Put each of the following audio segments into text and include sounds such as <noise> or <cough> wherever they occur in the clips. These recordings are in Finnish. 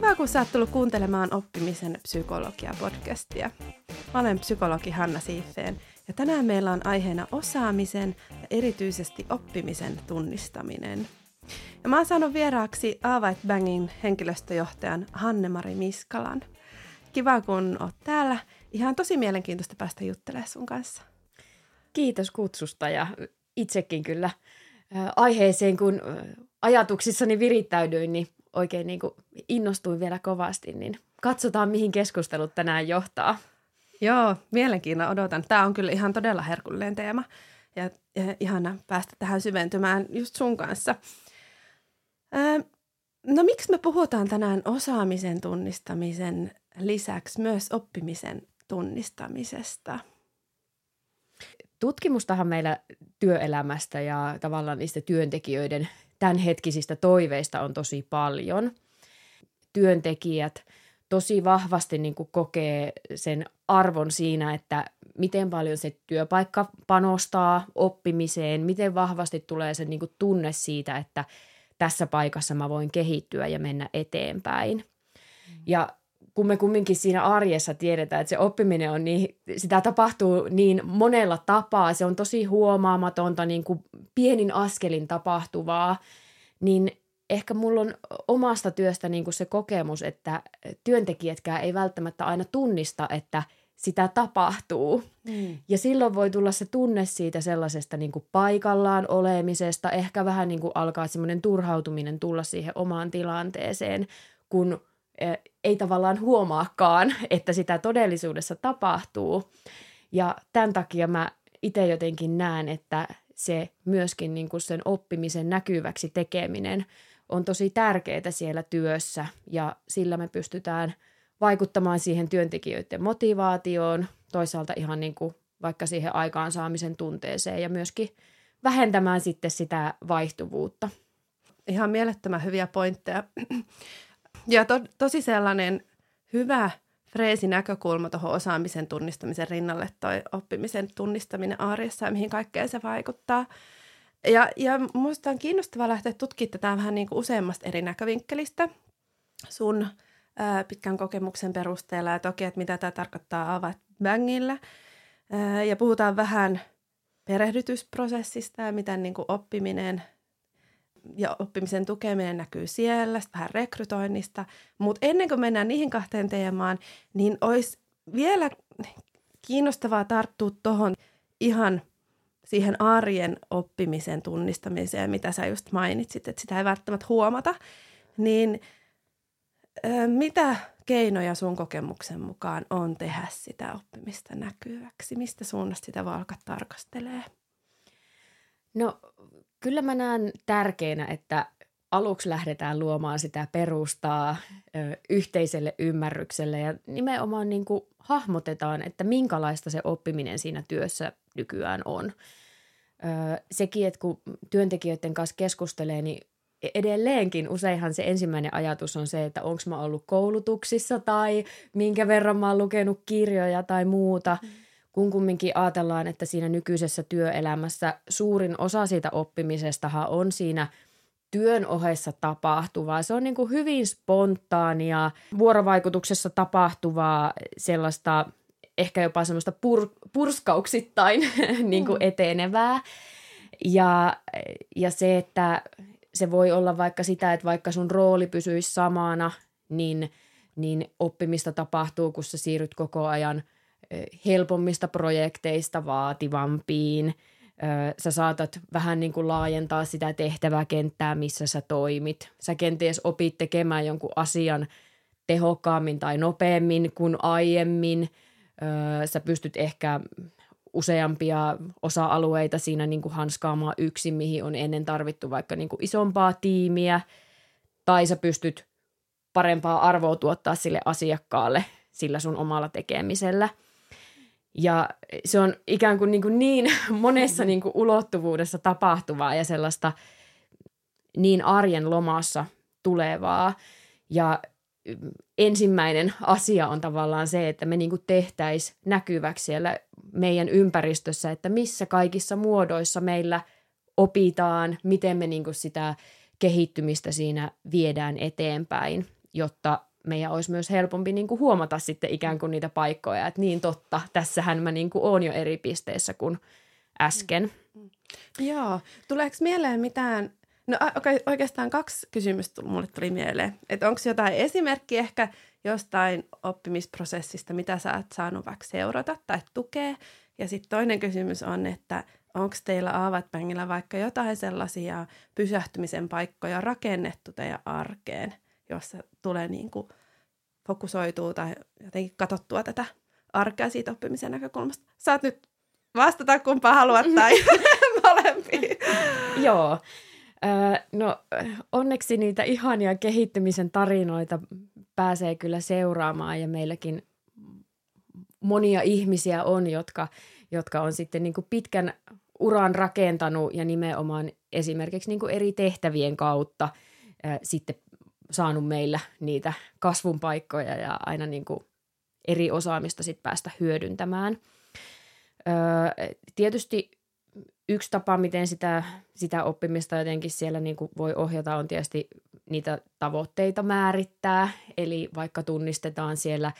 Kiva, kun sä oot tullut kuuntelemaan oppimisen psykologia-podcastia. Mä olen psykologi Hanna Siiffeen ja tänään meillä on aiheena osaamisen ja erityisesti oppimisen tunnistaminen. Ja mä oon saanut vieraaksi Avait Bangin henkilöstöjohtajan Hanne-Mari Miskalan. Kiva, kun oot täällä. Ihan tosi mielenkiintoista päästä juttelemaan sun kanssa. Kiitos kutsusta ja itsekin kyllä aiheeseen, kun ajatuksissani virittäydyin, niin oikein niin kuin innostuin vielä kovasti, niin katsotaan, mihin keskustelut tänään johtaa. Joo, mielenkiinnolla odotan. Tämä on kyllä ihan todella herkullinen teema ja, ja ihana päästä tähän syventymään just sun kanssa. Öö, no miksi me puhutaan tänään osaamisen tunnistamisen lisäksi myös oppimisen tunnistamisesta? Tutkimustahan meillä työelämästä ja tavallaan niistä työntekijöiden tämänhetkisistä toiveista on tosi paljon. Työntekijät tosi vahvasti niin kuin kokee sen arvon siinä, että miten paljon se työpaikka panostaa oppimiseen, miten vahvasti tulee se niin kuin tunne siitä, että tässä paikassa mä voin kehittyä ja mennä eteenpäin. Ja kun me kumminkin siinä arjessa tiedetään, että se oppiminen on niin, sitä tapahtuu niin monella tapaa, se on tosi huomaamatonta, niin kuin pienin askelin tapahtuvaa, niin ehkä mulla on omasta työstä niin kuin se kokemus, että työntekijätkään ei välttämättä aina tunnista, että sitä tapahtuu. Mm. Ja silloin voi tulla se tunne siitä sellaisesta niin kuin paikallaan olemisesta, ehkä vähän niin kuin alkaa semmoinen turhautuminen tulla siihen omaan tilanteeseen, kun ei tavallaan huomaakaan, <laughs> että sitä todellisuudessa tapahtuu. Ja tämän takia mä itse jotenkin näen, että se myöskin niin kuin sen oppimisen näkyväksi tekeminen on tosi tärkeää siellä työssä ja sillä me pystytään vaikuttamaan siihen työntekijöiden motivaatioon, toisaalta ihan niin kuin vaikka siihen aikaansaamisen tunteeseen ja myöskin vähentämään sitten sitä vaihtuvuutta. Ihan mielettömän hyviä pointteja. Ja to, tosi sellainen hyvä freesi näkökulma tuohon osaamisen tunnistamisen rinnalle, toi oppimisen tunnistaminen arjessa ja mihin kaikkeen se vaikuttaa. Ja, ja minusta on kiinnostavaa lähteä tutkimaan tätä vähän niin kuin useammasta eri näkövinkkelistä sun ää, pitkän kokemuksen perusteella ja toki, että mitä tämä tarkoittaa Avat Bangilla. Ää, ja puhutaan vähän perehdytysprosessista ja miten niin kuin oppiminen ja oppimisen tukeminen näkyy siellä, vähän rekrytoinnista. Mutta ennen kuin mennään niihin kahteen teemaan, niin olisi vielä kiinnostavaa tarttua tuohon ihan siihen arjen oppimisen tunnistamiseen, mitä sä just mainitsit, että sitä ei välttämättä huomata. Niin mitä keinoja sun kokemuksen mukaan on tehdä sitä oppimista näkyväksi? Mistä suunnasta sitä voi alkaa tarkastelee? No kyllä mä näen tärkeänä, että aluksi lähdetään luomaan sitä perustaa ö, yhteiselle ymmärrykselle ja nimenomaan niin kuin hahmotetaan, että minkälaista se oppiminen siinä työssä nykyään on. Ö, sekin, että kun työntekijöiden kanssa keskustelee, niin edelleenkin useinhan se ensimmäinen ajatus on se, että onko mä ollut koulutuksissa tai minkä verran mä oon lukenut kirjoja tai muuta – mm kun kumminkin ajatellaan, että siinä nykyisessä työelämässä suurin osa siitä oppimisestahan on siinä työn ohessa tapahtuvaa. Se on niin kuin hyvin spontaania, vuorovaikutuksessa tapahtuvaa sellaista ehkä jopa semmoista pur, purskauksittain <laughs> niin kuin mm. etenevää. Ja, ja se, että se voi olla vaikka sitä, että vaikka sun rooli pysyisi samana, niin, niin oppimista tapahtuu, kun sä siirryt koko ajan – helpommista projekteista vaativampiin. Sä saatat vähän niin kuin laajentaa sitä tehtäväkenttää, missä sä toimit. Sä kenties opit tekemään jonkun asian tehokkaammin tai nopeammin kuin aiemmin. Sä pystyt ehkä useampia osa-alueita siinä niin kuin hanskaamaan yksin, mihin on ennen tarvittu vaikka niin kuin isompaa tiimiä. Tai sä pystyt parempaa arvoa tuottaa sille asiakkaalle sillä sun omalla tekemisellä – ja se on ikään kuin niin, kuin niin <laughs> monessa niin kuin ulottuvuudessa tapahtuvaa ja sellaista niin arjen lomassa tulevaa. Ja ensimmäinen asia on tavallaan se, että me niin tehtäisiin näkyväksi siellä meidän ympäristössä, että missä kaikissa muodoissa meillä opitaan, miten me niin sitä kehittymistä siinä viedään eteenpäin, jotta meidän olisi myös helpompi niin kuin huomata sitten ikään kuin niitä paikkoja, että niin totta, tässähän mä niin kuin oon jo eri pisteissä kuin äsken. Joo. Tuleeko mieleen mitään, no oikeastaan kaksi kysymystä mulle tuli mieleen. Että onko jotain esimerkki ehkä jostain oppimisprosessista, mitä sä oot saanut vaikka seurata tai tukea? Ja sitten toinen kysymys on, että onko teillä Aavatpängillä vaikka jotain sellaisia pysähtymisen paikkoja rakennettu teidän arkeen, jossa tulee niin kuin fokusoituu tai jotenkin katsottua tätä arkea siitä oppimisen näkökulmasta. Saat nyt vastata kumpaa haluat tai <laughs> molempiin. Joo. No onneksi niitä ihania kehittymisen tarinoita pääsee kyllä seuraamaan ja meilläkin monia ihmisiä on, jotka, jotka on sitten niin kuin pitkän uran rakentanut ja nimenomaan esimerkiksi niin kuin eri tehtävien kautta sitten saanut meillä niitä kasvun paikkoja ja aina niin kuin eri osaamista sitten päästä hyödyntämään. Öö, tietysti yksi tapa, miten sitä, sitä oppimista jotenkin siellä niin kuin voi ohjata, on tietysti niitä tavoitteita määrittää. Eli vaikka tunnistetaan siellä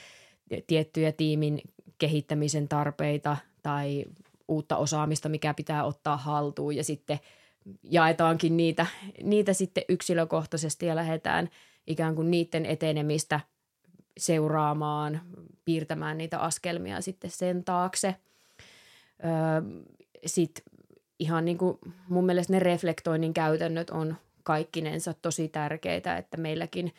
tiettyjä tiimin kehittämisen tarpeita tai uutta osaamista, mikä pitää ottaa haltuun ja sitten jaetaankin niitä, niitä sitten yksilökohtaisesti ja lähdetään ikään kuin niiden etenemistä seuraamaan, piirtämään niitä askelmia sitten sen taakse. Öö, sitten ihan niin kuin mun mielestä ne reflektoinnin käytännöt on kaikkinensa tosi tärkeitä, että meilläkin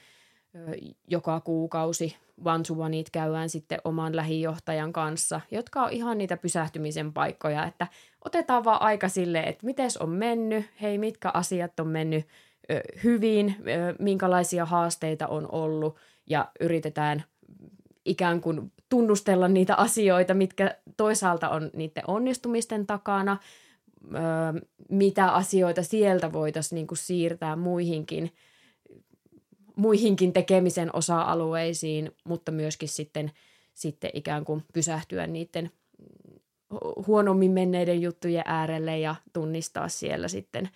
joka kuukausi one käydään sitten oman lähijohtajan kanssa, jotka on ihan niitä pysähtymisen paikkoja, että otetaan vaan aika sille, että miten on mennyt, hei mitkä asiat on mennyt ö, hyvin, ö, minkälaisia haasteita on ollut ja yritetään ikään kuin tunnustella niitä asioita, mitkä toisaalta on niiden onnistumisten takana, ö, mitä asioita sieltä voitaisiin niin siirtää muihinkin, muihinkin tekemisen osa-alueisiin, mutta myöskin sitten, sitten ikään kuin pysähtyä niiden huonommin menneiden juttujen äärelle ja tunnistaa siellä sitten,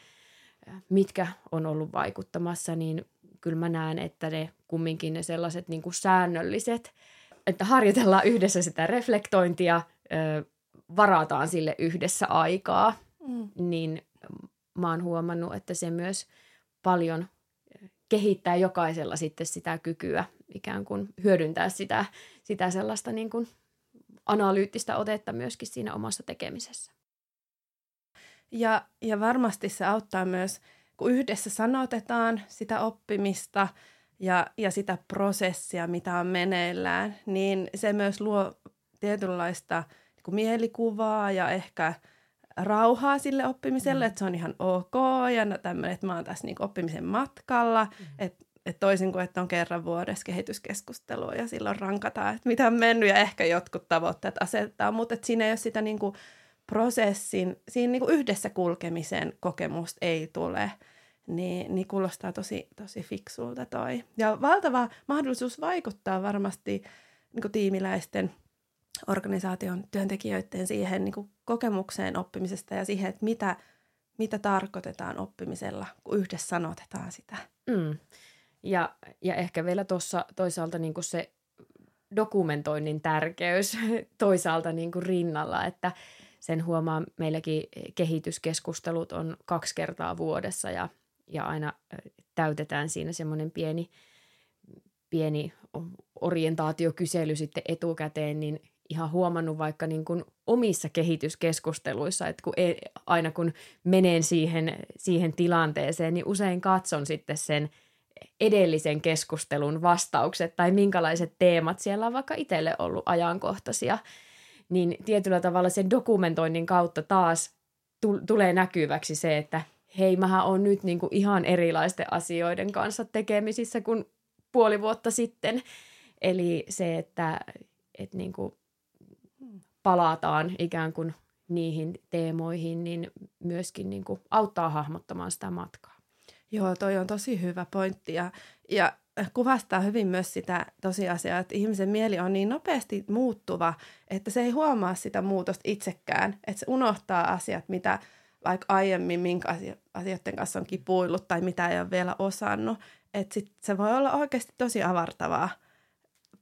mitkä on ollut vaikuttamassa, niin kyllä mä näen, että ne kumminkin ne sellaiset niin kuin säännölliset, että harjoitellaan yhdessä sitä reflektointia, varataan sille yhdessä aikaa, mm. niin mä oon huomannut, että se myös paljon kehittää jokaisella sitten sitä kykyä ikään kuin hyödyntää sitä, sitä sellaista niin kuin analyyttistä otetta myöskin siinä omassa tekemisessä. Ja, ja varmasti se auttaa myös, kun yhdessä sanotetaan sitä oppimista ja, ja sitä prosessia, mitä on meneillään, niin se myös luo tietynlaista niin mielikuvaa ja ehkä rauhaa sille oppimiselle, mm. että se on ihan ok ja tämmöinen, että mä oon tässä niin oppimisen matkalla, mm. että et toisin kuin, että on kerran vuodessa kehityskeskustelua ja silloin rankataan, että mitä on mennyt ja ehkä jotkut tavoitteet asettaa, mutta siinä ei ole sitä niin kuin prosessin, siinä niin kuin yhdessä kulkemisen kokemusta ei tule, niin, niin kuulostaa tosi, tosi fiksulta toi. Ja valtava mahdollisuus vaikuttaa varmasti niin kuin tiimiläisten organisaation työntekijöiden siihen niin kuin kokemukseen oppimisesta ja siihen, että mitä, mitä tarkoitetaan oppimisella, kun yhdessä sanotetaan sitä. Mm. Ja, ja ehkä vielä tuossa toisaalta niin kuin se dokumentoinnin tärkeys <laughs> toisaalta niin kuin rinnalla, että sen huomaa meilläkin kehityskeskustelut on kaksi kertaa vuodessa ja, ja aina täytetään siinä semmoinen pieni, pieni orientaatiokysely sitten etukäteen, niin ihan huomannut vaikka niin kuin omissa kehityskeskusteluissa, että kun ei, aina kun menen siihen, siihen tilanteeseen, niin usein katson sitten sen edellisen keskustelun vastaukset tai minkälaiset teemat siellä on vaikka itselle ollut ajankohtaisia, niin tietyllä tavalla sen dokumentoinnin kautta taas tulee näkyväksi se, että hei, mähän on nyt niin kuin ihan erilaisten asioiden kanssa tekemisissä kuin puoli vuotta sitten. Eli se, että, että niin kuin palataan ikään kuin niihin teemoihin, niin myöskin niin kuin auttaa hahmottamaan sitä matkaa. Joo, toi on tosi hyvä pointti ja, ja kuvastaa hyvin myös sitä tosiasiaa, että ihmisen mieli on niin nopeasti muuttuva, että se ei huomaa sitä muutosta itsekään, että se unohtaa asiat, mitä vaikka aiemmin minkä asioiden kanssa on kipuillut tai mitä ei ole vielä osannut. että sit se voi olla oikeasti tosi avartavaa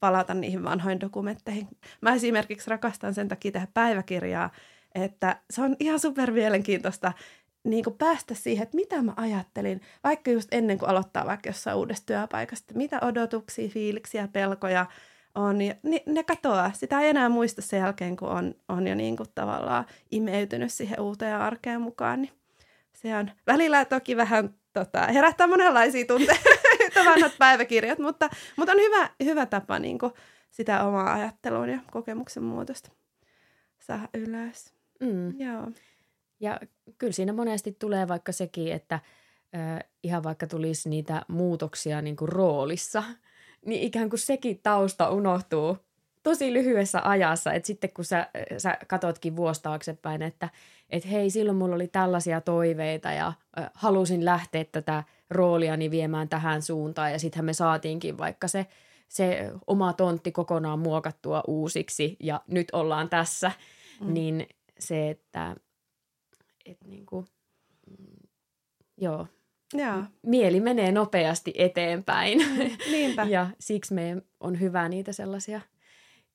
palata niihin vanhoihin dokumentteihin. Mä esimerkiksi rakastan sen takia tehdä päiväkirjaa, että se on ihan super mielenkiintoista niin päästä siihen, että mitä mä ajattelin, vaikka just ennen kuin aloittaa vaikka jossain uudessa työpaikasta, mitä odotuksia, fiiliksiä, pelkoja on, ja ne katoaa. Sitä ei enää muista sen jälkeen, kun on, on jo niin kuin tavallaan imeytynyt siihen uuteen arkeen mukaan, niin se on välillä toki vähän tota, herättää monenlaisia tunteita <laughs> vanhat päiväkirjat, mutta, mutta on hyvä, hyvä tapa niin kuin sitä omaa ajattelun ja kokemuksen muutosta saada ylös. Mm. Joo. Ja kyllä siinä monesti tulee vaikka sekin, että äh, ihan vaikka tulisi niitä muutoksia niin kuin roolissa, niin ikään kuin sekin tausta unohtuu tosi lyhyessä ajassa, että sitten kun sä, sä katotkin vuosi taaksepäin, että et hei, silloin mulla oli tällaisia toiveita ja äh, halusin lähteä tätä rooliani viemään tähän suuntaan ja sittenhän me saatiinkin vaikka se, se oma tontti kokonaan muokattua uusiksi ja nyt ollaan tässä, mm. niin se, että et niinku, mm, joo, Joo. mieli menee nopeasti eteenpäin. Niinpä. <laughs> ja siksi me on hyvä niitä sellaisia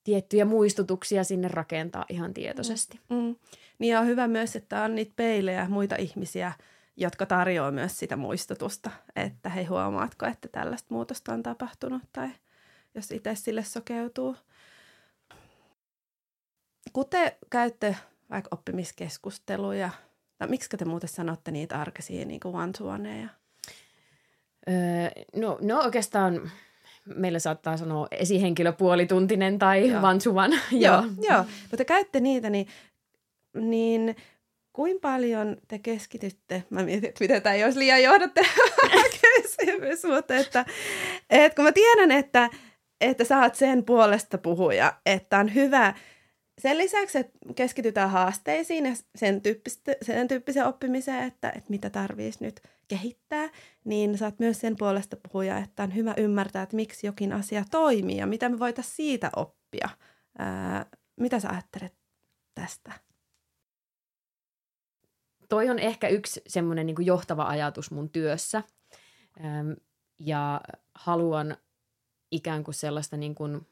tiettyjä muistutuksia sinne rakentaa ihan tietoisesti. Mm. Mm. Niin on hyvä myös, että on niitä peilejä, muita ihmisiä, jotka tarjoaa myös sitä muistutusta, että hei huomaatko, että tällaista muutosta on tapahtunut tai jos itse sille sokeutuu. Kun te käytte vaikka oppimiskeskusteluja, tai miksi te muuten sanotte niitä arkisia niin kuin one to Öö, no, no oikeastaan meillä saattaa sanoa esihenkilöpuolituntinen tai joo. one to one. joo, joo. Kun te käytte niitä, niin, niin kuinka paljon te keskitytte, mä mietin, että miten tämä ei olisi liian johdatte kysymys, <laughs> mutta että, että kun mä tiedän, että, että sä oot sen puolesta puhuja, että on hyvä, sen lisäksi, että keskitytään haasteisiin ja sen, sen tyyppiseen oppimiseen, että, että mitä tarvitsisi nyt kehittää, niin sä oot myös sen puolesta puhuja, että on hyvä ymmärtää, että miksi jokin asia toimii ja mitä me voitaisiin siitä oppia. Ää, mitä sä ajattelet tästä? Toi on ehkä yksi semmoinen niin johtava ajatus mun työssä. Ähm, ja haluan ikään kuin sellaista niin kuin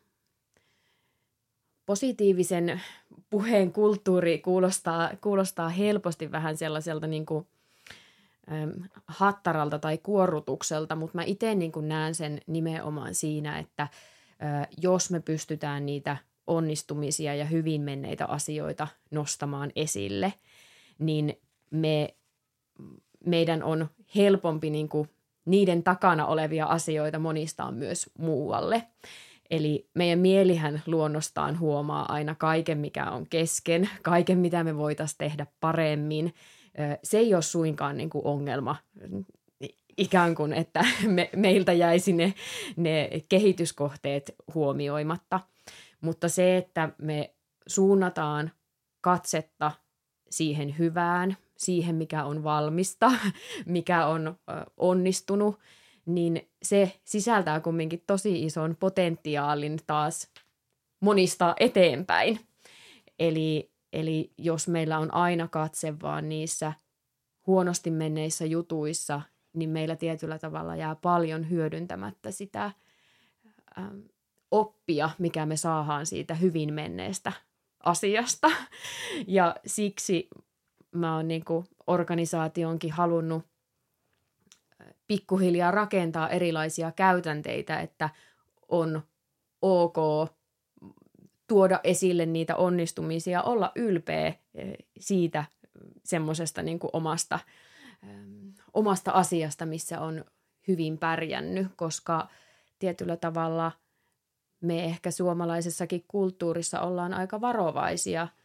positiivisen puheen kulttuuri kuulostaa, kuulostaa helposti vähän sellaiselta niin kuin, äm, hattaralta tai kuorrutukselta, mutta mä itse niin näen sen nimenomaan siinä, että ä, jos me pystytään niitä onnistumisia ja hyvin menneitä asioita nostamaan esille, niin me, meidän on helpompi niin kuin niiden takana olevia asioita monistaa myös muualle. Eli meidän mielihän luonnostaan huomaa aina kaiken, mikä on kesken, <laughs> kaiken, mitä me voitaisiin tehdä paremmin. Se ei ole suinkaan niin kuin ongelma, ikään kuin, että <laughs> me, meiltä jäisi ne, ne kehityskohteet huomioimatta. Mutta se, että me suunnataan katsetta siihen hyvään, siihen, mikä on valmista, <laughs> mikä on onnistunut, niin se sisältää kumminkin tosi ison potentiaalin taas monistaa eteenpäin. Eli, eli jos meillä on aina katse vaan niissä huonosti menneissä jutuissa, niin meillä tietyllä tavalla jää paljon hyödyntämättä sitä ähm, oppia, mikä me saadaan siitä hyvin menneestä asiasta. <laughs> Ja siksi mä oon niin organisaationkin halunnut pikkuhiljaa rakentaa erilaisia käytänteitä, että on ok tuoda esille niitä onnistumisia, olla ylpeä siitä semmoisesta niin omasta, omasta asiasta, missä on hyvin pärjännyt, koska tietyllä tavalla me ehkä suomalaisessakin kulttuurissa ollaan aika varovaisia –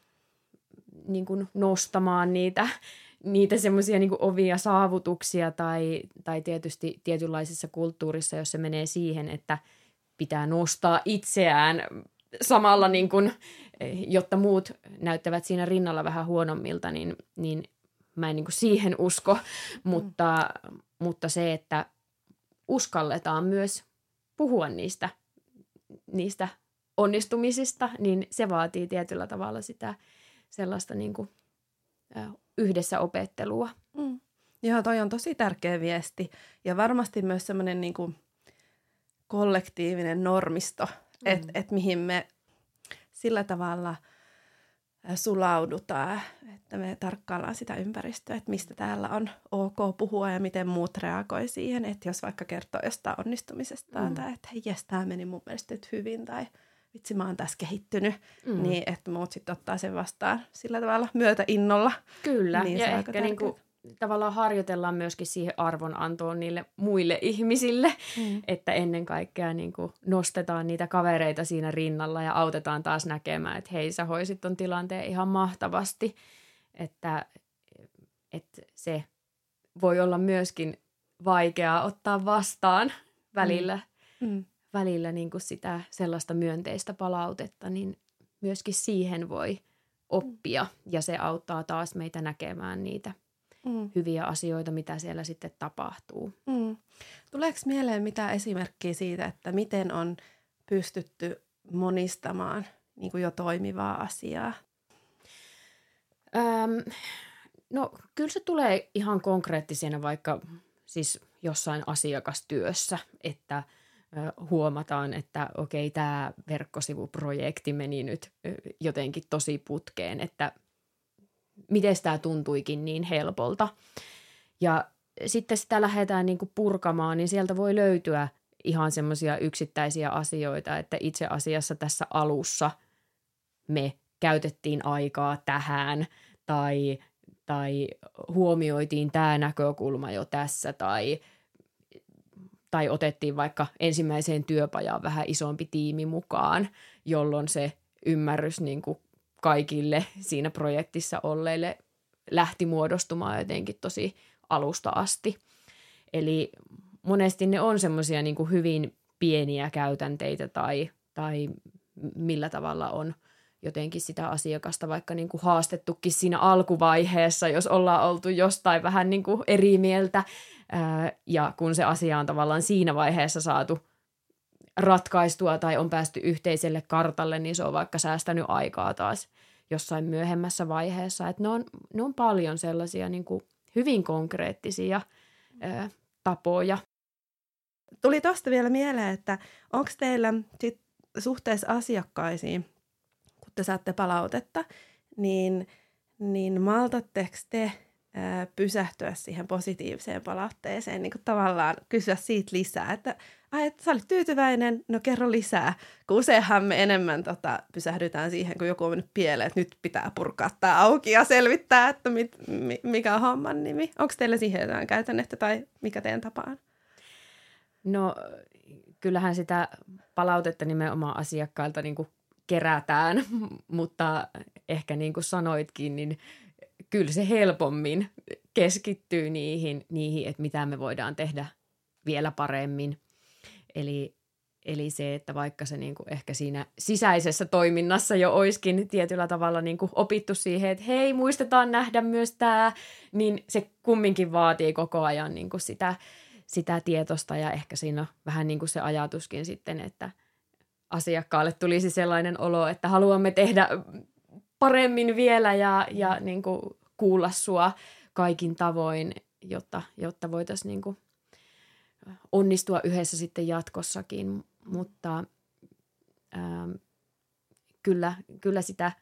niin kuin nostamaan niitä, niitä semmoisia niin ovia saavutuksia tai, tai tietysti tietynlaisessa kulttuurissa, jos se menee siihen, että pitää nostaa itseään samalla, niin kuin, jotta muut näyttävät siinä rinnalla vähän huonommilta, niin, niin mä en niin kuin siihen usko, mutta, mm. mutta se, että uskalletaan myös puhua niistä, niistä onnistumisista, niin se vaatii tietyllä tavalla sitä – sellaista niin kuin, yhdessä opettelua. Mm. Joo, toi on tosi tärkeä viesti ja varmasti myös semmoinen niin kuin kollektiivinen normisto, mm. että et mihin me sillä tavalla sulaudutaan, että me tarkkaillaan sitä ympäristöä, että mistä täällä on ok puhua ja miten muut reagoi siihen, että jos vaikka kertoo jostain onnistumisestaan mm. tai että hei, jes, tämä meni mun mielestä nyt hyvin tai vitsi, mä oon tässä kehittynyt, mm. niin että muut sitten ottaa sen vastaan sillä tavalla myötä innolla. Kyllä, niin ja ehkä niinku, tavallaan harjoitellaan myöskin siihen arvonantoon niille muille ihmisille, mm. että ennen kaikkea niin kuin nostetaan niitä kavereita siinä rinnalla ja autetaan taas näkemään, että hei sä hoisit ton tilanteen ihan mahtavasti, että, että se voi olla myöskin vaikeaa ottaa vastaan välillä, mm. Mm. Välillä niin kuin sitä sellaista myönteistä palautetta, niin myöskin siihen voi oppia ja se auttaa taas meitä näkemään niitä mm. hyviä asioita, mitä siellä sitten tapahtuu. Mm. Tuleeko mieleen mitä esimerkkiä siitä, että miten on pystytty monistamaan niin kuin jo toimivaa asiaa? Öm, no kyllä se tulee ihan konkreettisena vaikka siis jossain asiakastyössä, että huomataan, että okei, tämä verkkosivuprojekti meni nyt jotenkin tosi putkeen, että miten tämä tuntuikin niin helpolta. Ja sitten sitä lähdetään niin kuin purkamaan, niin sieltä voi löytyä ihan semmoisia yksittäisiä asioita, että itse asiassa tässä alussa me käytettiin aikaa tähän tai, tai huomioitiin tämä näkökulma jo tässä tai, tai otettiin vaikka ensimmäiseen työpajaan vähän isompi tiimi mukaan, jolloin se ymmärrys niin kuin kaikille siinä projektissa olleille lähti muodostumaan jotenkin tosi alusta asti. Eli monesti ne on semmoisia niin hyvin pieniä käytänteitä tai, tai millä tavalla on jotenkin sitä asiakasta vaikka niin kuin haastettukin siinä alkuvaiheessa, jos ollaan oltu jostain vähän niin kuin eri mieltä. Ja kun se asia on tavallaan siinä vaiheessa saatu ratkaistua tai on päästy yhteiselle kartalle, niin se on vaikka säästänyt aikaa taas jossain myöhemmässä vaiheessa. Että ne, on, ne on paljon sellaisia niin kuin hyvin konkreettisia ö, tapoja. Tuli tuosta vielä mieleen, että onko teillä sit suhteessa asiakkaisiin, kun te saatte palautetta, niin, niin maltatteko te pysähtyä siihen positiiviseen palautteeseen, niin kuin tavallaan kysyä siitä lisää, että ai, että sä olit tyytyväinen, no kerro lisää. Kun useinhan me enemmän tota, pysähdytään siihen, kun joku on mennyt pieleen, että nyt pitää purkaa tämä auki ja selvittää, että mit, mi, mikä on homman nimi. Onko teillä siihen jotain käytännettä tai mikä teidän tapa on? No kyllähän sitä palautetta nimenomaan asiakkailta niin kuin kerätään, <laughs> mutta ehkä niin kuin sanoitkin, niin kyllä se helpommin keskittyy niihin, niihin, että mitä me voidaan tehdä vielä paremmin. Eli, eli se, että vaikka se niin kuin ehkä siinä sisäisessä toiminnassa jo oiskin tietyllä tavalla niin kuin opittu siihen, että hei, muistetaan nähdä myös tämä, niin se kumminkin vaatii koko ajan niin kuin sitä, sitä tietosta ja ehkä siinä vähän niin kuin se ajatuskin sitten, että asiakkaalle tulisi sellainen olo, että haluamme tehdä paremmin vielä ja, ja niin kuin kuulla sua kaikin tavoin, jotta, jotta voitaisiin niin kuin onnistua yhdessä sitten jatkossakin. Mutta ähm, kyllä, kyllä sitä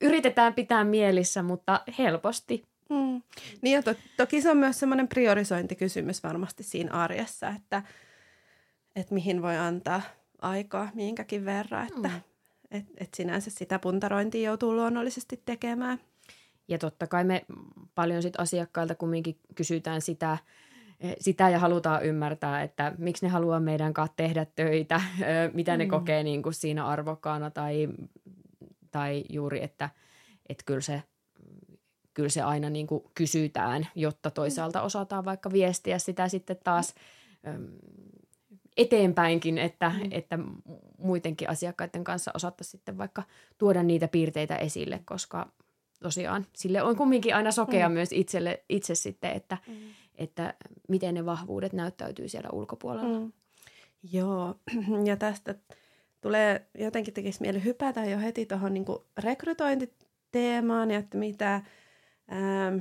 yritetään pitää mielissä, mutta helposti. Mm. Niin ja to, toki se on myös semmoinen priorisointikysymys varmasti siinä arjessa, että, että mihin voi antaa aikaa minkäkin verran, että mm. Et, et sinänsä sitä puntarointia joutuu luonnollisesti tekemään. Ja totta kai me paljon sit asiakkailta kumminkin kysytään sitä, eh, sitä ja halutaan ymmärtää, että miksi ne haluaa meidän kanssa tehdä töitä, <laughs> mitä ne mm. kokee niin kuin siinä arvokkaana tai, tai juuri, että, että kyllä se, kyllä se aina niin kuin kysytään, jotta toisaalta osataan vaikka viestiä sitä sitten taas eteenpäinkin, että, mm. että muidenkin asiakkaiden kanssa osattaisiin sitten vaikka tuoda niitä piirteitä esille, koska tosiaan sille on kumminkin aina sokea mm. myös itselle, itse sitten, että, mm. että miten ne vahvuudet näyttäytyy siellä ulkopuolella. Mm. Joo, <clears throat> ja tästä tulee jotenkin tekisi mieli hypätä jo heti tuohon niin rekrytointiteemaan, ja että mitä ähm,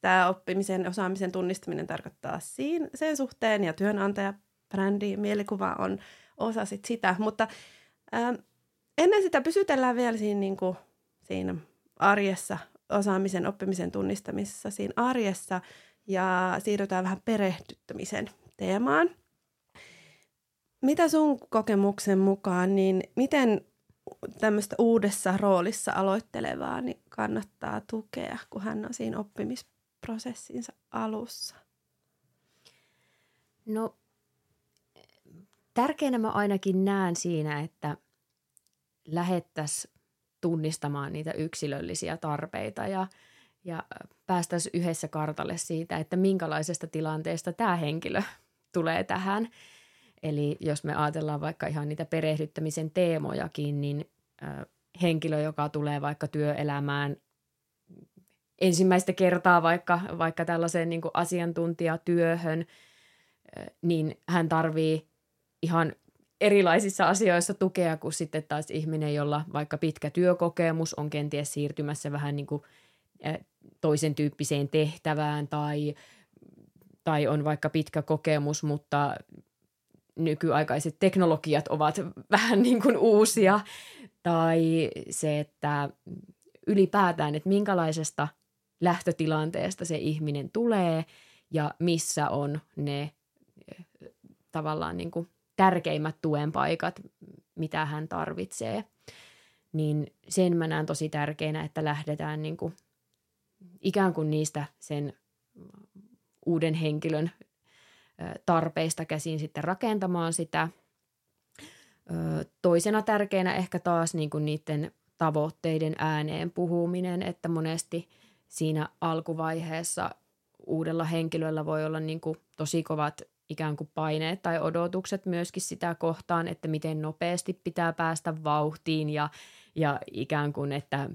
tämä oppimisen osaamisen tunnistaminen tarkoittaa siinä, sen suhteen ja työnantaja brändi, mielikuva on osa sit sitä, mutta ää, ennen sitä pysytellään vielä siinä, niin kuin, siinä arjessa, osaamisen, oppimisen tunnistamisessa siinä arjessa ja siirrytään vähän perehdyttämisen teemaan. Mitä sun kokemuksen mukaan, niin miten tämmöistä uudessa roolissa aloittelevaa niin kannattaa tukea, kun hän on siinä oppimisprosessinsa alussa? No tärkeänä mä ainakin näen siinä, että lähettäisiin tunnistamaan niitä yksilöllisiä tarpeita ja, ja päästäisiin yhdessä kartalle siitä, että minkälaisesta tilanteesta tämä henkilö tulee tähän. Eli jos me ajatellaan vaikka ihan niitä perehdyttämisen teemojakin, niin henkilö, joka tulee vaikka työelämään ensimmäistä kertaa vaikka, vaikka tällaiseen niin asiantuntijatyöhön, niin hän tarvii ihan erilaisissa asioissa tukea kuin sitten taas ihminen, jolla vaikka pitkä työkokemus on kenties siirtymässä vähän niin kuin toisen tyyppiseen tehtävään tai, tai on vaikka pitkä kokemus, mutta nykyaikaiset teknologiat ovat <laughs> vähän niin kuin uusia. Tai se, että ylipäätään, että minkälaisesta lähtötilanteesta se ihminen tulee ja missä on ne tavallaan niin kuin tärkeimmät tuen paikat, mitä hän tarvitsee. Niin sen mä näen tosi tärkeänä, että lähdetään niin kuin ikään kuin niistä sen uuden henkilön tarpeista käsin sitten rakentamaan sitä. Toisena tärkeänä ehkä taas niin kuin niiden tavoitteiden ääneen puhuminen, että monesti siinä alkuvaiheessa uudella henkilöllä voi olla niin kuin tosi kovat ikään kuin paineet tai odotukset myöskin sitä kohtaan, että miten nopeasti pitää päästä vauhtiin ja, ja ikään kuin, että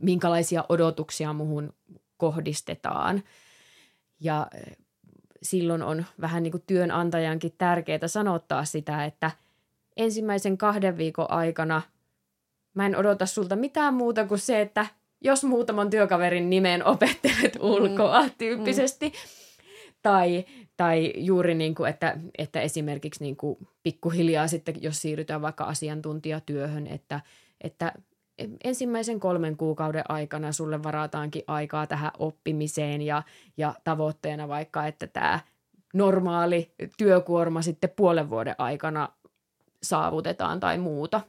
minkälaisia odotuksia muhun kohdistetaan. Ja eh, silloin on vähän niin kuin työnantajankin tärkeää sanottaa sitä, että ensimmäisen kahden viikon aikana mä en odota sulta mitään muuta kuin se, että jos muutaman työkaverin nimen opettelet ulkoa mm. tyyppisesti. Mm. Tai, tai juuri niin kuin, että, että esimerkiksi niin kuin pikkuhiljaa sitten, jos siirrytään vaikka asiantuntijatyöhön, että, että ensimmäisen kolmen kuukauden aikana sulle varataankin aikaa tähän oppimiseen ja, ja tavoitteena vaikka, että tämä normaali työkuorma sitten puolen vuoden aikana saavutetaan tai muuta.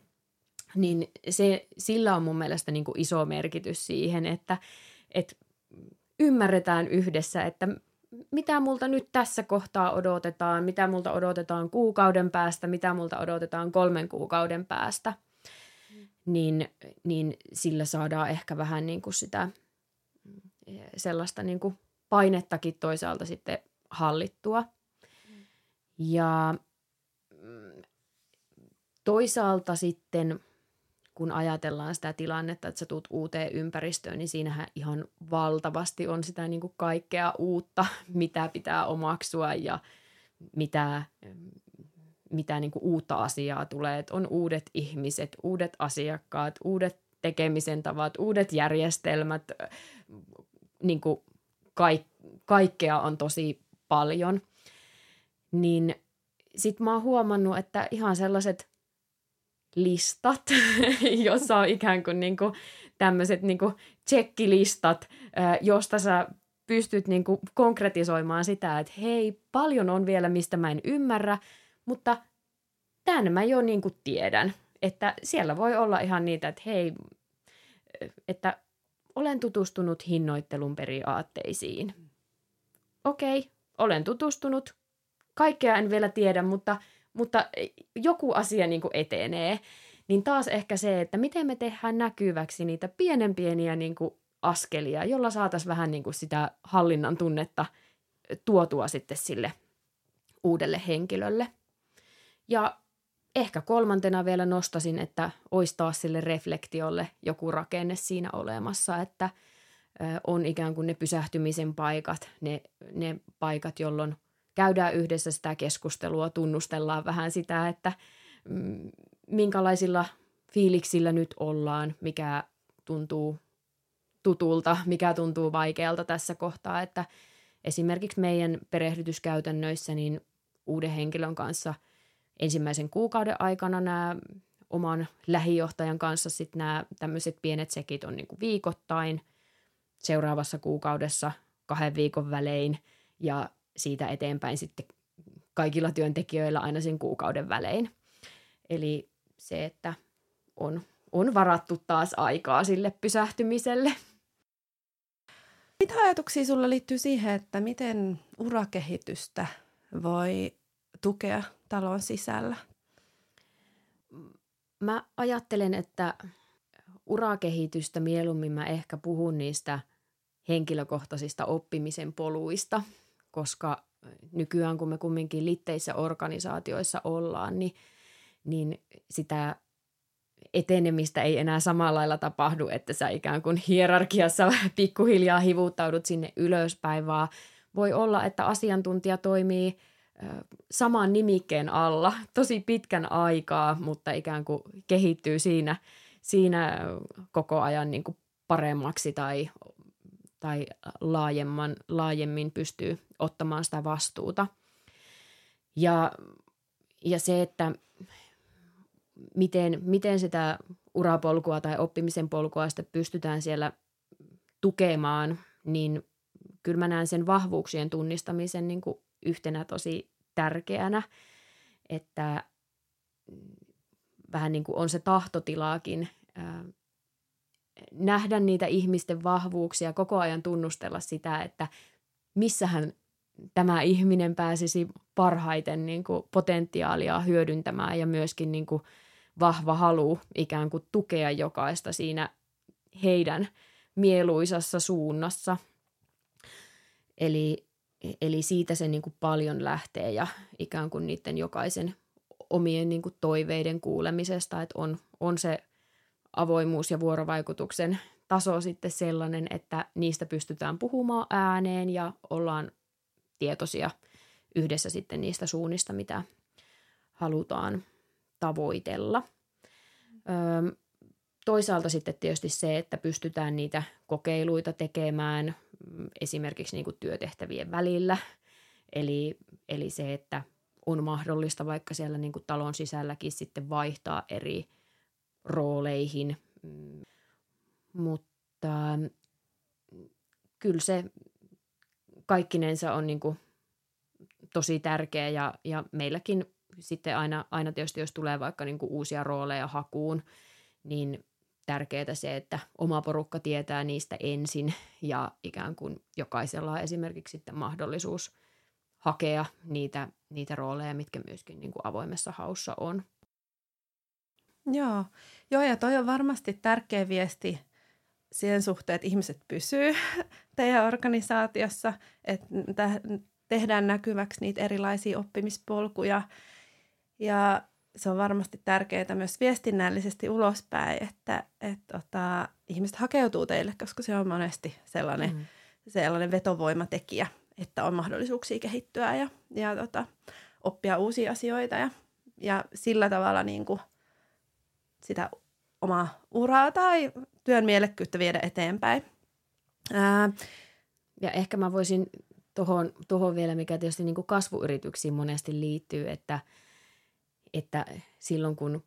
Niin se, sillä on mun mielestä niin kuin iso merkitys siihen, että, että ymmärretään yhdessä, että mitä multa nyt tässä kohtaa odotetaan, mitä multa odotetaan kuukauden päästä, mitä multa odotetaan kolmen kuukauden päästä, niin, niin sillä saadaan ehkä vähän niin kuin sitä sellaista niin kuin painettakin toisaalta sitten hallittua. Ja mm, toisaalta sitten – kun ajatellaan sitä tilannetta, että sä tuut uuteen ympäristöön, niin siinähän ihan valtavasti on sitä niin kuin kaikkea uutta, <laughs> mitä pitää omaksua ja mitä, mitä niin kuin uutta asiaa tulee. Että on uudet ihmiset, uudet asiakkaat, uudet tekemisen tavat, uudet järjestelmät, niin kuin kaik, kaikkea on tosi paljon. Niin sit mä oon huomannut, että ihan sellaiset listat, <laughs> jossa on ikään kuin, niin kuin tämmöiset niin kuin tsekkilistat, josta sä pystyt niin kuin konkretisoimaan sitä, että hei, paljon on vielä, mistä mä en ymmärrä, mutta tämän mä jo niin kuin tiedän. Että siellä voi olla ihan niitä, että hei, että olen tutustunut hinnoittelun periaatteisiin. Okei, olen tutustunut. Kaikkea en vielä tiedä, mutta – mutta joku asia niin kuin etenee, niin taas ehkä se, että miten me tehdään näkyväksi niitä pienen pieniä niin kuin askelia, jolla saataisiin vähän niin kuin sitä hallinnan tunnetta tuotua sitten sille uudelle henkilölle. Ja ehkä kolmantena vielä nostasin, että olisi taas sille reflektiolle joku rakenne siinä olemassa, että on ikään kuin ne pysähtymisen paikat, ne, ne paikat, jolloin käydään yhdessä sitä keskustelua, tunnustellaan vähän sitä, että mm, minkälaisilla fiiliksillä nyt ollaan, mikä tuntuu tutulta, mikä tuntuu vaikealta tässä kohtaa, että esimerkiksi meidän perehdytyskäytännöissä niin uuden henkilön kanssa ensimmäisen kuukauden aikana nämä oman lähijohtajan kanssa sitten nämä tämmöiset pienet sekit on niin kuin viikoittain, seuraavassa kuukaudessa kahden viikon välein. Ja siitä eteenpäin sitten kaikilla työntekijöillä aina sen kuukauden välein. Eli se, että on, on varattu taas aikaa sille pysähtymiselle. Mitä ajatuksia sulla liittyy siihen, että miten urakehitystä voi tukea talon sisällä? Mä ajattelen, että urakehitystä mieluummin mä ehkä puhun niistä henkilökohtaisista oppimisen poluista, koska nykyään kun me kumminkin litteissä organisaatioissa ollaan, niin, niin sitä etenemistä ei enää samalla lailla tapahdu, että sä ikään kuin hierarkiassa <laughs> pikkuhiljaa hivuttaudut sinne ylöspäin, vaan voi olla, että asiantuntija toimii saman nimikkeen alla <laughs> tosi pitkän aikaa, mutta ikään kuin kehittyy siinä, siinä koko ajan niin kuin paremmaksi tai, tai laajemman, laajemmin pystyy ottamaan sitä vastuuta. Ja, ja se, että miten, miten sitä urapolkua tai oppimisen polkua sitten pystytään siellä tukemaan, niin kyllä mä näen sen vahvuuksien tunnistamisen niin kuin yhtenä tosi tärkeänä, että vähän niin kuin on se tahtotilaakin nähdä niitä ihmisten vahvuuksia, koko ajan tunnustella sitä, että missähän tämä ihminen pääsisi parhaiten niin kuin potentiaalia hyödyntämään ja myöskin niin kuin vahva halu ikään kuin tukea jokaista siinä heidän mieluisassa suunnassa. Eli, eli siitä se niin kuin paljon lähtee ja ikään kuin niiden jokaisen omien niin kuin toiveiden kuulemisesta, että on, on se avoimuus ja vuorovaikutuksen taso sitten sellainen, että niistä pystytään puhumaan ääneen ja ollaan tietoisia yhdessä sitten niistä suunnista, mitä halutaan tavoitella. Öö, toisaalta sitten tietysti se, että pystytään niitä kokeiluita tekemään mm, esimerkiksi niin kuin työtehtävien välillä. Eli, eli se, että on mahdollista vaikka siellä niin kuin talon sisälläkin sitten vaihtaa eri rooleihin. Mm, mutta kyllä se kaikkinensa on niin kuin tosi tärkeä ja, ja meilläkin sitten aina, aina tietysti, jos tulee vaikka niin kuin uusia rooleja hakuun, niin tärkeää se, että oma porukka tietää niistä ensin ja ikään kuin jokaisella on esimerkiksi sitten mahdollisuus hakea niitä, niitä rooleja, mitkä myöskin niin kuin avoimessa haussa on. Joo. Joo, ja toi on varmasti tärkeä viesti siihen suhteen, että ihmiset pysyy <laughs> teidän organisaatiossa, että tehdään näkyväksi niitä erilaisia oppimispolkuja. Ja se on varmasti tärkeää myös viestinnällisesti ulospäin, että, että tota, ihmiset hakeutuu teille, koska se on monesti sellainen, mm. sellainen vetovoimatekijä, että on mahdollisuuksia kehittyä ja, ja tota, oppia uusia asioita ja, ja sillä tavalla niin kuin sitä omaa uraa tai työn mielekkyyttä viedä eteenpäin. Ää, ja ehkä mä voisin tuohon, tuohon vielä, mikä tietysti niin kuin kasvuyrityksiin monesti liittyy, että, että silloin kun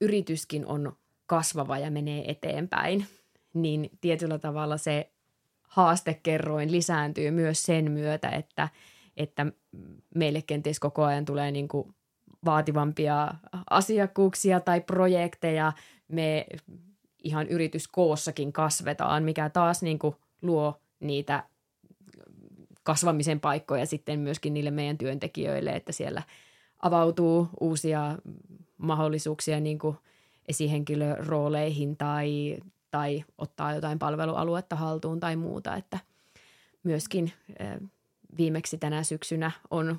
yrityskin on kasvava ja menee eteenpäin, niin tietyllä tavalla se haastekerroin lisääntyy myös sen myötä, että, että meille kenties koko ajan tulee niin kuin vaativampia asiakkuuksia tai projekteja. Me ihan yrityskoossakin kasvetaan, mikä taas niin kuin luo niitä kasvamisen paikkoja sitten myöskin niille meidän työntekijöille, että siellä avautuu uusia mahdollisuuksia niin kuin esihenkilörooleihin tai, tai ottaa jotain palvelualuetta haltuun tai muuta, että myöskin viimeksi tänä syksynä on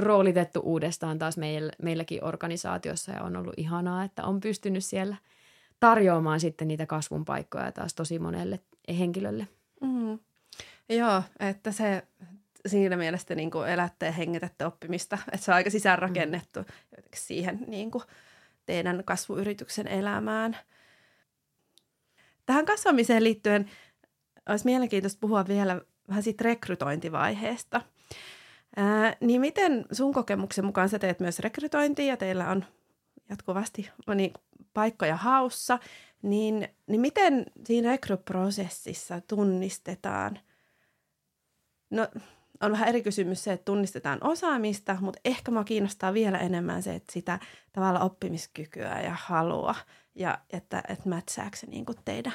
roolitettu uudestaan taas meilläkin organisaatiossa ja on ollut ihanaa, että on pystynyt siellä tarjoamaan sitten niitä kasvun paikkoja taas tosi monelle henkilölle. Mm. Joo, että se siinä mielessä niin kuin elätte ja hengitätte oppimista, että se on aika sisäänrakennettu mm. siihen niin kuin teidän kasvuyrityksen elämään. Tähän kasvamiseen liittyen olisi mielenkiintoista puhua vielä vähän siitä rekrytointivaiheesta. Ää, niin miten sun kokemuksen mukaan sä teet myös rekrytointia ja teillä on jatkuvasti niin, paikkoja haussa, niin, niin miten siinä rekryprosessissa tunnistetaan, no on vähän eri kysymys se, että tunnistetaan osaamista, mutta ehkä mua kiinnostaa vielä enemmän se, että sitä tavalla oppimiskykyä ja halua ja että, että mätsääkö se niin kuin teidän,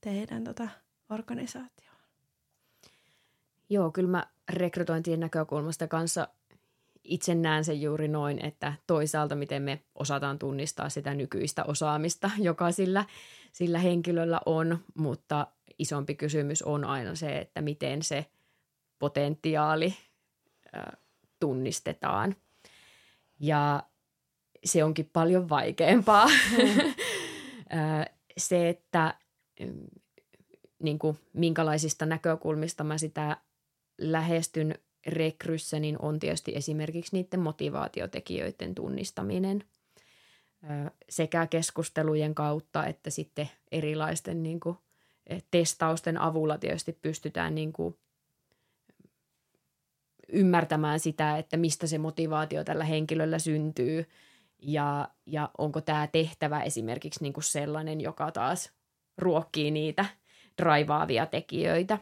teidän tota organisaatioon. Joo, kyllä mä rekrytointien näkökulmasta kanssa itse näen sen juuri noin, että toisaalta miten me osataan tunnistaa sitä nykyistä osaamista, <laughs> joka sillä, sillä henkilöllä on, mutta isompi kysymys on aina se, että miten se potentiaali tunnistetaan. Ja se onkin paljon vaikeampaa. <laughs> Mm. se, että niin kuin, minkälaisista näkökulmista mä sitä lähestyn rekryssä, niin on tietysti esimerkiksi niiden motivaatiotekijöiden tunnistaminen sekä keskustelujen kautta että sitten erilaisten niin kuin, testausten avulla tietysti pystytään niin kuin, ymmärtämään sitä, että mistä se motivaatio tällä henkilöllä syntyy ja, ja onko tämä tehtävä esimerkiksi niin kuin sellainen, joka taas ruokkii niitä draivaavia tekijöitä.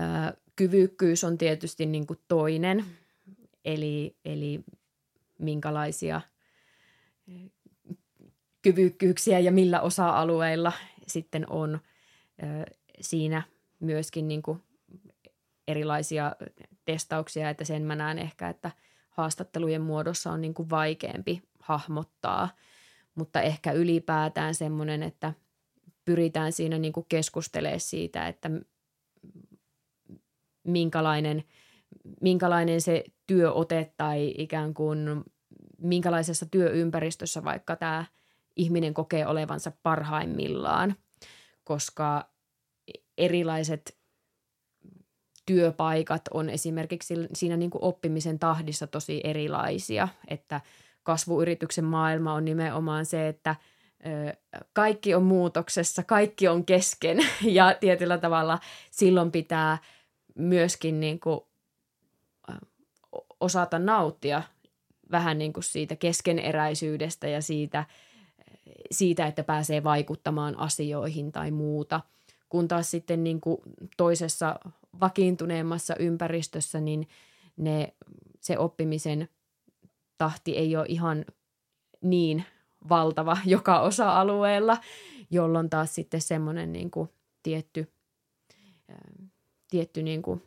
Ö, kyvykkyys on tietysti niin kuin toinen, eli, eli minkälaisia kyvykkyyksiä ja millä osa-alueilla sitten on ö, siinä myöskin niin kuin erilaisia testauksia, että sen mä näen ehkä, että haastattelujen muodossa on niin kuin vaikeampi hahmottaa, mutta ehkä ylipäätään semmoinen, että pyritään siinä niin kuin keskustelemaan siitä, että minkälainen, minkälainen se työote tai ikään kuin minkälaisessa työympäristössä vaikka tämä ihminen kokee olevansa parhaimmillaan, koska erilaiset työpaikat on esimerkiksi siinä niin kuin oppimisen tahdissa tosi erilaisia, että kasvuyrityksen maailma on nimenomaan se, että kaikki on muutoksessa, kaikki on kesken <laughs> ja tietyllä tavalla silloin pitää myöskin niin kuin osata nauttia vähän niin kuin siitä keskeneräisyydestä ja siitä, siitä, että pääsee vaikuttamaan asioihin tai muuta. Kun taas sitten niin kuin toisessa vakiintuneemmassa ympäristössä, niin ne, se oppimisen tahti ei ole ihan niin valtava <laughs> joka osa-alueella, jolloin taas sitten semmoinen niin kuin tietty, tietty niin kuin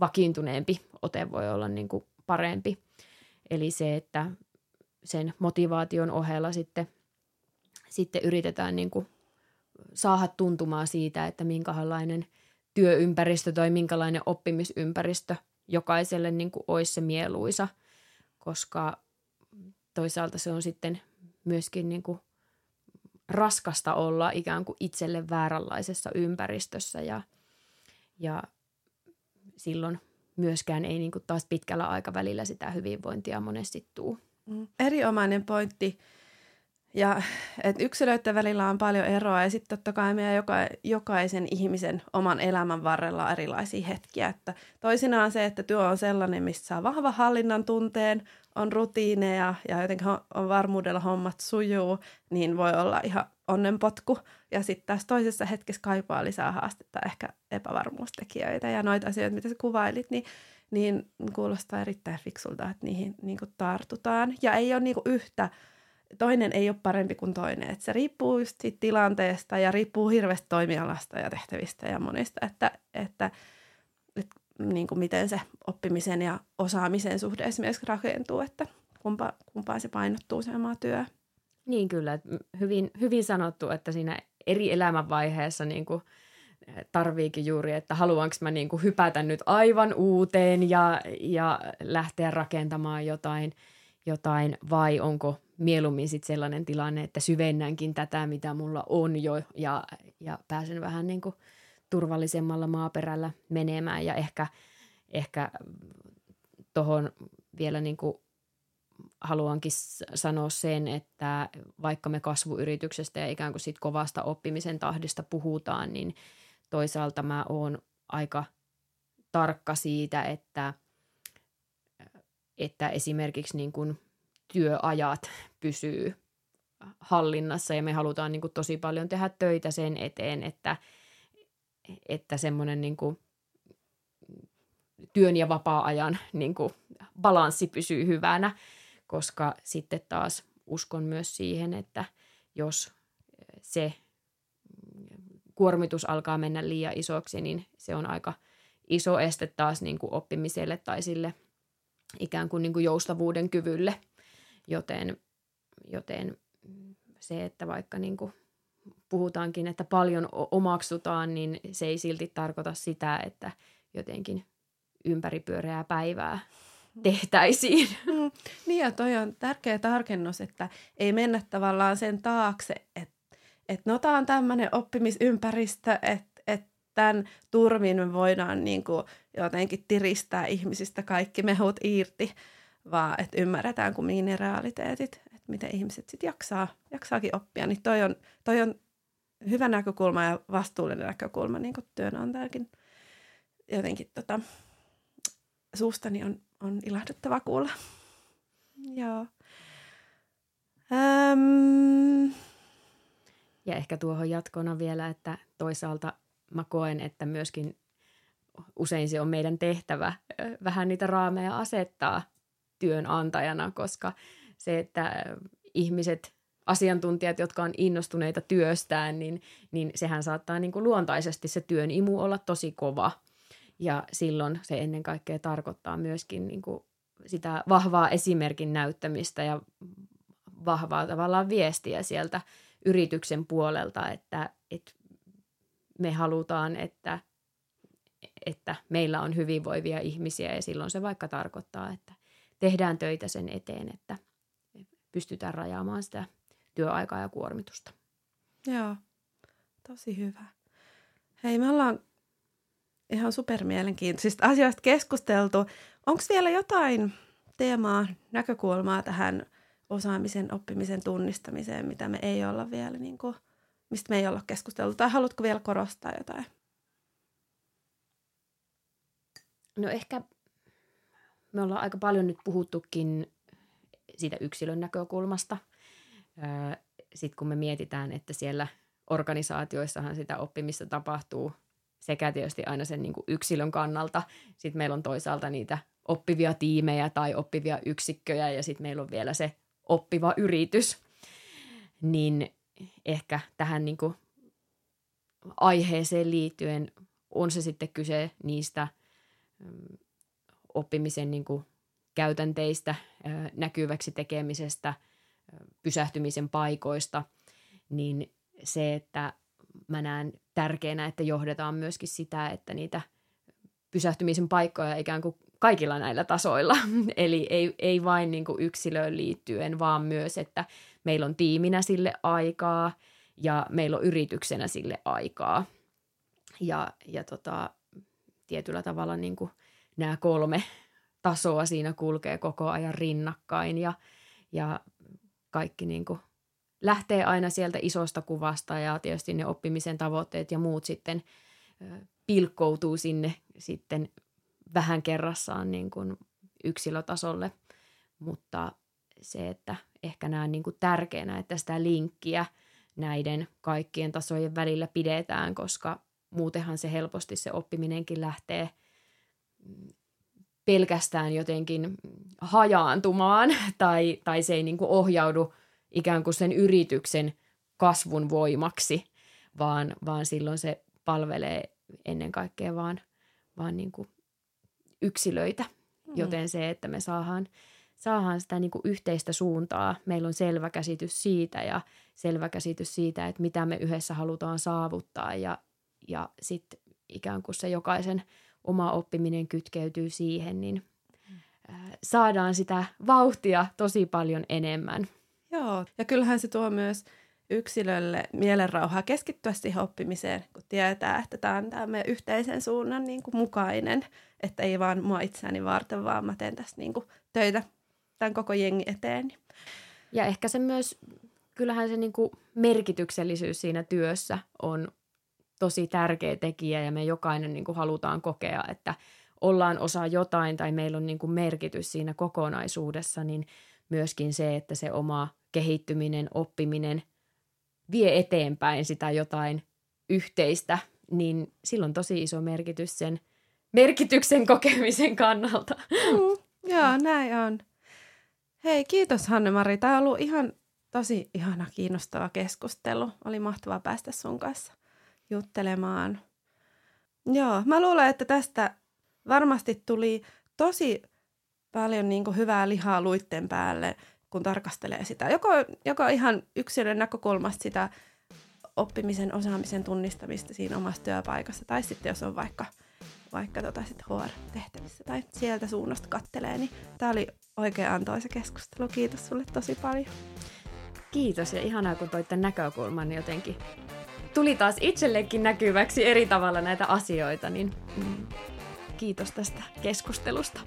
vakiintuneempi ote voi olla niin kuin parempi. Eli se, että sen motivaation ohella sitten, sitten yritetään niin kuin saada tuntumaan siitä, että minkälainen – työympäristö tai minkälainen oppimisympäristö jokaiselle niin kuin olisi se mieluisa, koska toisaalta se on sitten myöskin niin kuin raskasta olla ikään kuin itselle vääränlaisessa ympäristössä ja, ja silloin myöskään ei niin kuin taas pitkällä aikavälillä sitä hyvinvointia monesti tuu. Mm. Erinomainen pointti ja että yksilöiden välillä on paljon eroa ja sitten totta kai meidän joka, jokaisen ihmisen oman elämän varrella on erilaisia hetkiä. Että toisinaan se, että työ on sellainen, missä saa vahva hallinnan tunteen, on rutiineja ja jotenkin on varmuudella hommat sujuu, niin voi olla ihan onnenpotku. Ja sitten taas toisessa hetkessä kaipaa lisää haastetta, ehkä epävarmuustekijöitä ja noita asioita, mitä sä kuvailit, niin, niin kuulostaa erittäin fiksulta, että niihin niin tartutaan. Ja ei ole niin yhtä toinen ei ole parempi kuin toinen. Että se riippuu just siitä tilanteesta ja riippuu hirveästi toimialasta ja tehtävistä ja monista, että, että, että niin kuin miten se oppimisen ja osaamisen suhde esimerkiksi rakentuu, että kumpa, kumpaan se painottuu se oma työ. Niin kyllä, hyvin, hyvin sanottu, että siinä eri elämänvaiheessa niin kuin tarviikin juuri, että haluanko mä niin kuin hypätä nyt aivan uuteen ja, ja lähteä rakentamaan jotain, jotain vai onko mieluummin sit sellainen tilanne, että syvennänkin tätä, mitä mulla on jo ja, ja pääsen vähän niin kuin turvallisemmalla maaperällä menemään ja ehkä, ehkä tuohon vielä niin kuin haluankin sanoa sen, että vaikka me kasvuyrityksestä ja ikään kuin siitä kovasta oppimisen tahdista puhutaan, niin toisaalta mä oon aika tarkka siitä, että, että esimerkiksi niin kuin työajat pysyy hallinnassa ja me halutaan niin kuin tosi paljon tehdä töitä sen eteen, että, että semmoinen niin kuin työn ja vapaa-ajan niin kuin balanssi pysyy hyvänä, koska sitten taas uskon myös siihen, että jos se kuormitus alkaa mennä liian isoksi, niin se on aika iso este taas niin kuin oppimiselle tai sille ikään kuin, niin kuin joustavuuden kyvylle. Joten, joten se, että vaikka niin kuin puhutaankin, että paljon omaksutaan, niin se ei silti tarkoita sitä, että jotenkin ympäripyöreää päivää tehtäisiin. <laughs> Mm, niin ja toi on tärkeä tarkennus, että ei mennä tavallaan sen taakse, että, että no tämä on tämmöinen oppimisympäristö, että, että tämän turvin me voidaan niin kuin jotenkin tiristää ihmisistä kaikki mehut irti, vaan että ymmärretään kuin mineraaliteetit, että miten ihmiset sitten jaksaa, jaksaakin oppia. Niin toi on, toi on hyvä näkökulma ja vastuullinen näkökulma niin kuin työnantajakin jotenkin tota, suustani on, on ilahduttava kuulla. Joo. Öm... Ja ehkä tuohon jatkona vielä, että toisaalta mä koen, että myöskin usein se on meidän tehtävä vähän niitä raameja asettaa työnantajana, koska se, että ihmiset, asiantuntijat, jotka on innostuneita työstään, niin, niin sehän saattaa niin kuin luontaisesti se työn imu olla tosi kova – ja silloin se ennen kaikkea tarkoittaa myöskin niin kuin sitä vahvaa esimerkin näyttämistä ja vahvaa tavallaan viestiä sieltä yrityksen puolelta, että, että me halutaan, että, että meillä on hyvinvoivia ihmisiä ja silloin se vaikka tarkoittaa, että tehdään töitä sen eteen, että pystytään rajaamaan sitä työaikaa ja kuormitusta. Joo, tosi hyvä. Hei, me ollaan ihan supermielenkiintoisista asioista keskusteltu. Onko vielä jotain teemaa, näkökulmaa tähän osaamisen, oppimisen tunnistamiseen, mitä me ei olla vielä, niin kuin, mistä me ei olla keskusteltu? Tai haluatko vielä korostaa jotain? No ehkä me ollaan aika paljon nyt puhuttukin siitä yksilön näkökulmasta. Sitten kun me mietitään, että siellä organisaatioissahan sitä oppimista tapahtuu – sekä tietysti aina sen niin kuin yksilön kannalta. Sitten meillä on toisaalta niitä oppivia tiimejä tai oppivia yksikköjä ja sitten meillä on vielä se oppiva yritys. Niin ehkä tähän niin kuin aiheeseen liittyen on se sitten kyse niistä mm, oppimisen niin kuin käytänteistä, näkyväksi tekemisestä, pysähtymisen paikoista, niin se, että mä näen tärkeänä, että johdetaan myöskin sitä, että niitä pysähtymisen paikkoja ikään kuin kaikilla näillä tasoilla. <laughs> Eli ei, ei vain niin kuin yksilöön liittyen, vaan myös, että meillä on tiiminä sille aikaa ja meillä on yrityksenä sille aikaa. Ja, ja tota, tietyllä tavalla niin kuin nämä kolme tasoa siinä kulkee koko ajan rinnakkain ja, ja kaikki niin kuin lähtee aina sieltä isosta kuvasta ja tietysti ne oppimisen tavoitteet ja muut sitten pilkkoutuu sinne sitten vähän kerrassaan niin kuin yksilötasolle, mutta se, että ehkä näen niin kuin tärkeänä, että sitä linkkiä näiden kaikkien tasojen välillä pidetään, koska muutenhan se helposti se oppiminenkin lähtee mm, pelkästään jotenkin hajaantumaan tai, tai se ei niin kuin ohjaudu – ikään kuin sen yrityksen kasvun voimaksi, vaan, vaan silloin se palvelee ennen kaikkea vaan, vaan niin kuin yksilöitä. Mm. Joten se, että me saadaan, saadaan sitä niin kuin yhteistä suuntaa, meillä on selvä käsitys siitä ja selvä käsitys siitä, että mitä me yhdessä halutaan saavuttaa ja, ja sitten ikään kuin se jokaisen oma oppiminen kytkeytyy siihen, niin saadaan sitä vauhtia tosi paljon enemmän. Joo, ja kyllähän se tuo myös yksilölle mielenrauhaa keskittyä siihen oppimiseen, kun tietää, että tämä on tämä meidän yhteisen suunnan niin kuin mukainen, että ei vaan mua itseäni varten, vaan mä teen tässä niin kuin töitä tämän koko jengi eteen. Ja ehkä se myös, kyllähän se niin kuin merkityksellisyys siinä työssä on tosi tärkeä tekijä ja me jokainen niin kuin halutaan kokea, että ollaan osa jotain tai meillä on niin kuin merkitys siinä kokonaisuudessa, niin myöskin se, että se oma kehittyminen, oppiminen vie eteenpäin sitä jotain yhteistä, niin silloin tosi iso merkitys sen merkityksen kokemisen kannalta. Mm, joo, näin on. Hei, kiitos Hanne-Mari. Tämä on ollut ihan tosi ihana, kiinnostava keskustelu. Oli mahtavaa päästä sun kanssa juttelemaan. Joo, mä luulen, että tästä varmasti tuli tosi paljon niin hyvää lihaa luitten päälle, kun tarkastelee sitä. Joko, joko ihan yksilön näkökulmasta sitä oppimisen, osaamisen tunnistamista siinä omassa työpaikassa, tai sitten jos on vaikka, vaikka tota sit HR-tehtävissä tai sieltä suunnasta kattelee, niin tämä oli oikein antoisa keskustelu. Kiitos sulle tosi paljon. Kiitos ja ihanaa, kun toit tämän näkökulman jotenkin tuli taas itsellekin näkyväksi eri tavalla näitä asioita, niin mm, kiitos tästä keskustelusta.